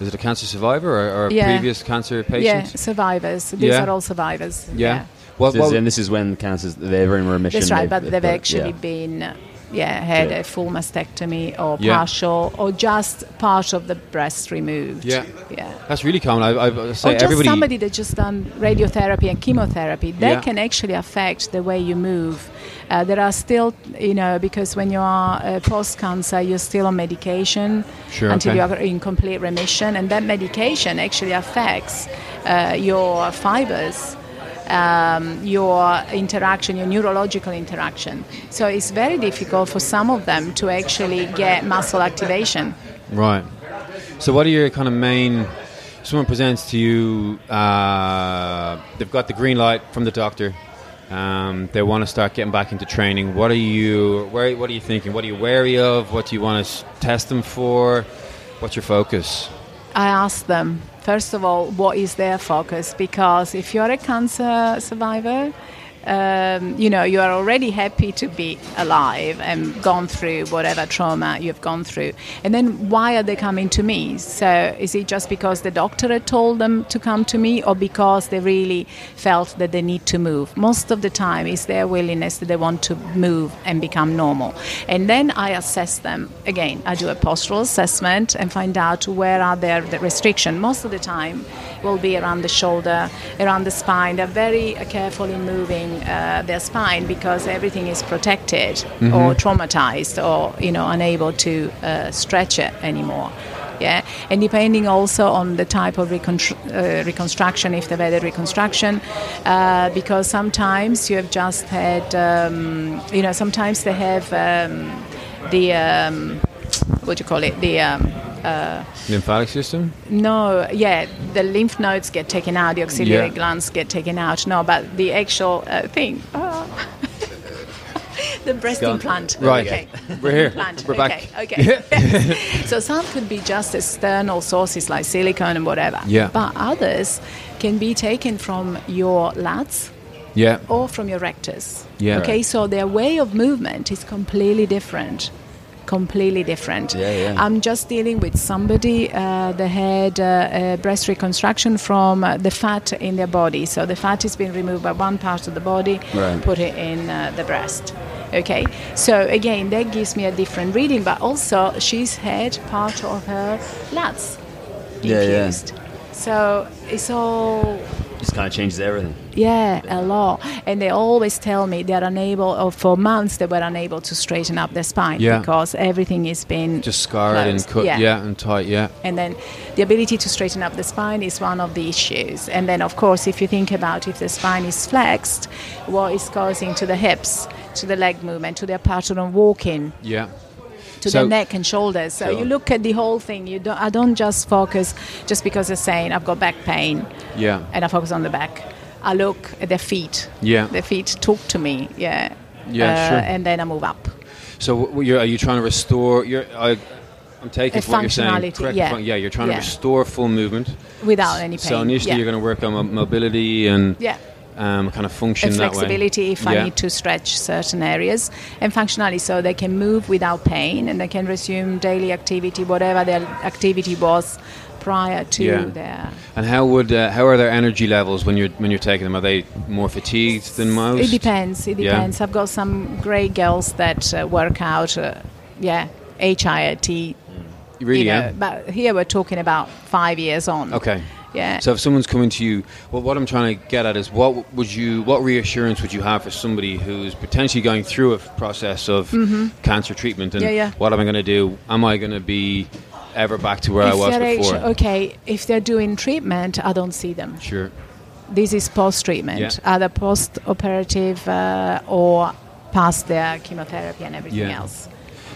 Is it a cancer survivor or, or a Yeah. previous cancer Yeah, survivors. These Yeah. are all survivors. Yeah. Well, This- well, and this is when cancers they're in remission. That's right, but they've got- actually yeah. been, yeah, had Yeah. a full mastectomy or Yeah. partial or just part of the breast removed. Yeah. yeah. that's really common. I, I, say Or just somebody that just done radiotherapy and chemotherapy. That Yeah. can actually affect the way you move. Uh, there are still, you know, because when you are uh, post cancer, you're still on medication Sure, until okay. you are in complete remission, and that medication actually affects uh, your fibers. Um, your interaction, your neurological interaction. So it's very difficult for some of them to actually get muscle activation. Right. So, what are your kind of main? Someone presents to you. Uh, they've got the green light from the doctor. Um, they want to start getting back into training. What are you? Where? What are you thinking? What are you wary of? What do you want to test them for? What's your focus? I ask them, first of all, what is their focus? Because if you're a cancer survivor, um, you know, you are already happy to be alive and gone through whatever trauma you've gone through. And then why are they coming to me? So is it just because the doctor had told them to come to me or because they really felt that they need to move? Most of the time, it's their willingness that they want to move and become normal. And then I assess them. Again, I do a postural assessment and find out where are their the restriction. Most of the time will be around the shoulder, around the spine. They're very careful in moving uh, their spine because everything is protected or traumatized or you know unable to uh, stretch it anymore. Yeah, and depending also on the type of reconstru- uh, reconstruction, if they've had a reconstruction, uh, because sometimes you have just had, um, you know, sometimes they have um, the, um, what do you call it, the um, Lymphatic system. no, yeah, the lymph nodes get taken out, the auxiliary Yeah. glands get taken out. No, but the actual uh, thing, oh. the breast implant. Right. Okay. We're here. Implant. We're back. Okay. Okay. so some could be just external sources like silicone and whatever. Yeah. But others can be taken from your lats Yeah. or from your rectus. Yeah. Okay. So their way of movement is completely different. Completely different. Yeah, yeah. I'm just dealing with somebody uh, that had uh, uh, breast reconstruction from uh, the fat in their body. So the fat is being removed by one part of the body, Right. put it in uh, the breast. Okay, so again, that gives me a different reading, but also she's had part of her lats Yeah, yeah. So it's all Just kind of changes everything. Yeah, a lot. And they always tell me they're unable, or for months they were unable to straighten up their spine Yeah. because everything is been Just scarred and closed. cut. Yeah. Yeah. and tight. Yeah. And then the ability to straighten up the spine is one of the issues. And then, of course, if you think about if the spine is flexed, what is causing to the hips, to the leg movement, to their pattern of walking, Yeah. to So- the neck and shoulders. So Sure. you look at the whole thing. You don't, I don't just focus just because they're saying I've got back pain Yeah. and I focus on the back. I look at their feet. Yeah. Their feet talk to me. Yeah. Yeah, Uh, sure. And then I move up. So you're, are you trying to restore? You're, I, I'm taking what you're saying. Correct. yeah. fun- yeah. You're trying Yeah. to restore full movement. Without any pain. So initially yeah. you're going to work on mobility and Yeah. um, kind of function and that way. flexibility if I need to stretch certain areas, and functionality so they can move without pain and they can resume daily activity, whatever their activity was prior to Yeah. their. And how would uh, how are their energy levels when you're when you're taking them? Are they more fatigued than most? It depends. It Yeah. depends. I've got some great girls that uh, work out. Uh, yeah, HIIT. Really? you know, yeah. But here we're talking about five years on. Okay. Yeah. So if someone's coming to you, well, what I'm trying to get at is what would you, what reassurance would you have for somebody who's potentially going through a process of cancer treatment and Mm-hmm. Yeah, yeah. what am I going to do? Am I going to be ever back to where I was before? Okay, if they're doing treatment, I don't see them. Sure. This is post-treatment, Yeah. either post-operative uh, or past their chemotherapy and everything Yeah. else.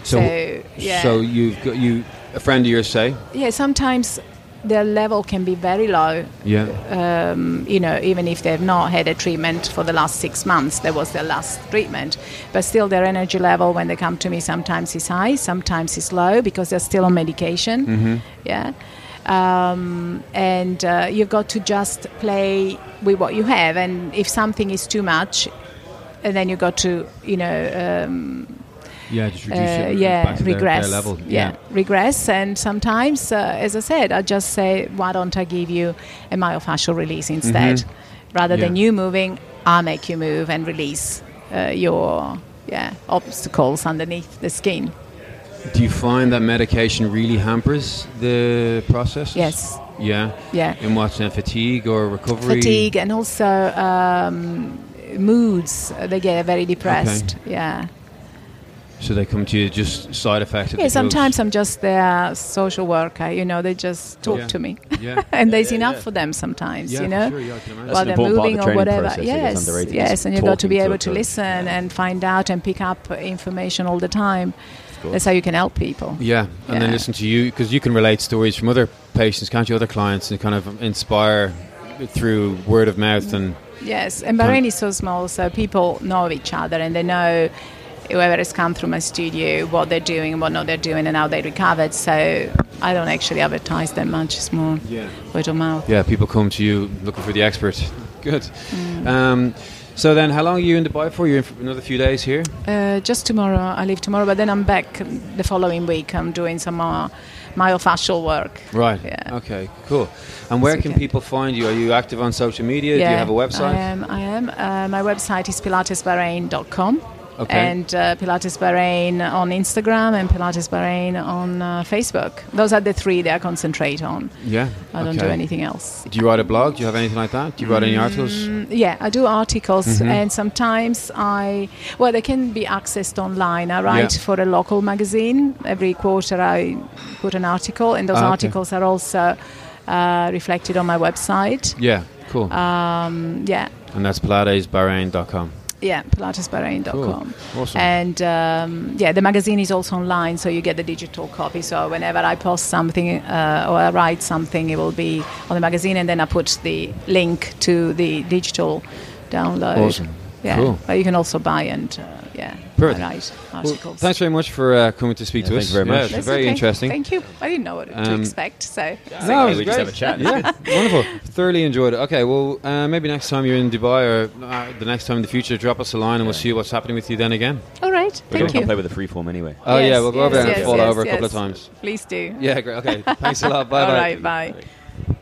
So, So, yeah. so you've got you a friend of yours say, Yeah, sometimes their level can be very low. yeah, Um, you know, even if they've not had a treatment for the last six months, that was their last treatment. But still, their energy level when they come to me sometimes is high, sometimes is low because they're still on medication. Mm-hmm. Yeah. Um, and uh, you've got to just play with what you have. And if something is too much, and then you've got to, you know, um, yeah, just reduce uh, it yeah, back to their- their, regress. level. Yeah. regress. And sometimes, uh, as I said, I just say, why don't I give you a myofascial release instead, rather than Mm-hmm. Yeah. you moving? I'll make you move and release uh, your yeah obstacles underneath the skin. Do you find that medication really hampers the process? Yes. Yeah. Yeah. In what sense? Fatigue or recovery? Fatigue and also um, moods. uh, They get very depressed. Yeah. So they come to you just side effects. of Yeah. the Sometimes drugs? I'm just their social worker. You know, they just talk Yeah. to me, Yeah. and there's yeah, enough yeah. for them sometimes. Yeah, you for know. sure, yeah, I can while they're important part of moving the or whatever. process, I guess, Yes, yes, and you've got to be talking to able to listen Yeah. and find out and pick up information all the time. That's how you can help people. Yeah, and then listen to you because you can relate stories from other patients, can't you? Other clients and kind of inspire through word of mouth and Yes, and Bahrain is so small, so people know each other and they know whoever has come through my studio, what they're doing and what not they're doing, and how they recovered. So I don't actually advertise that much. It's more yeah, word of mouth. yeah. People come to you looking for the expert. Good. Mm. Um, so then, how long are you in Dubai for? You're in for another few days here. Uh, just tomorrow. I leave tomorrow, but then I'm back the following week. I'm doing some more myofascial work. Right. Yeah. Okay. Cool. And where can people find you? Are you active on social media? Do you have a website? I am. I am. Uh, my website is pilatesbahrain.com. Okay. And uh, Pilates Bahrain on Instagram and Pilates Bahrain on uh, Facebook. Those are the three that I concentrate on. yeah. I don't do anything else. Do you write a blog? Do you have anything like that? Do you write any articles? Mm, yeah, I do articles, Mhm. and sometimes I, well, they can be accessed online. I write Yeah. for a local magazine. Every quarter, I put an article, and those Ah, okay. articles are also uh, reflected on my website. Yeah. Cool. Um, yeah, and that's pilatesbahrain.com. yeah, pilatesbahrain.com. Cool. Awesome. And um, yeah, the magazine is also online, so you get the digital copy. So whenever I post something uh, or I write something, it will be on the magazine, and then I put the link to the digital download. Awesome. Yeah, Cool. but you can also buy and uh, yeah, Perfect. write Well, thanks very much for uh, coming to speak Yeah, to thank us. you very much. Yeah, it's very okay. interesting. Thank you. I didn't know what to Um, expect, so No, Okay, it was we just great. have a chat. Yeah, wonderful. Thoroughly enjoyed it. Okay, well, uh, maybe next time you're in Dubai or uh, the next time in the future, drop us a line and we'll see what's happening with you then again. all right. We're Thank going to you. play with the freeform anyway. Oh yeah, Yes, we'll go over yes, there and yes, fall yes, over a couple of times. Please do. Yeah, great. Okay, thanks a lot. Bye All bye. right. Bye.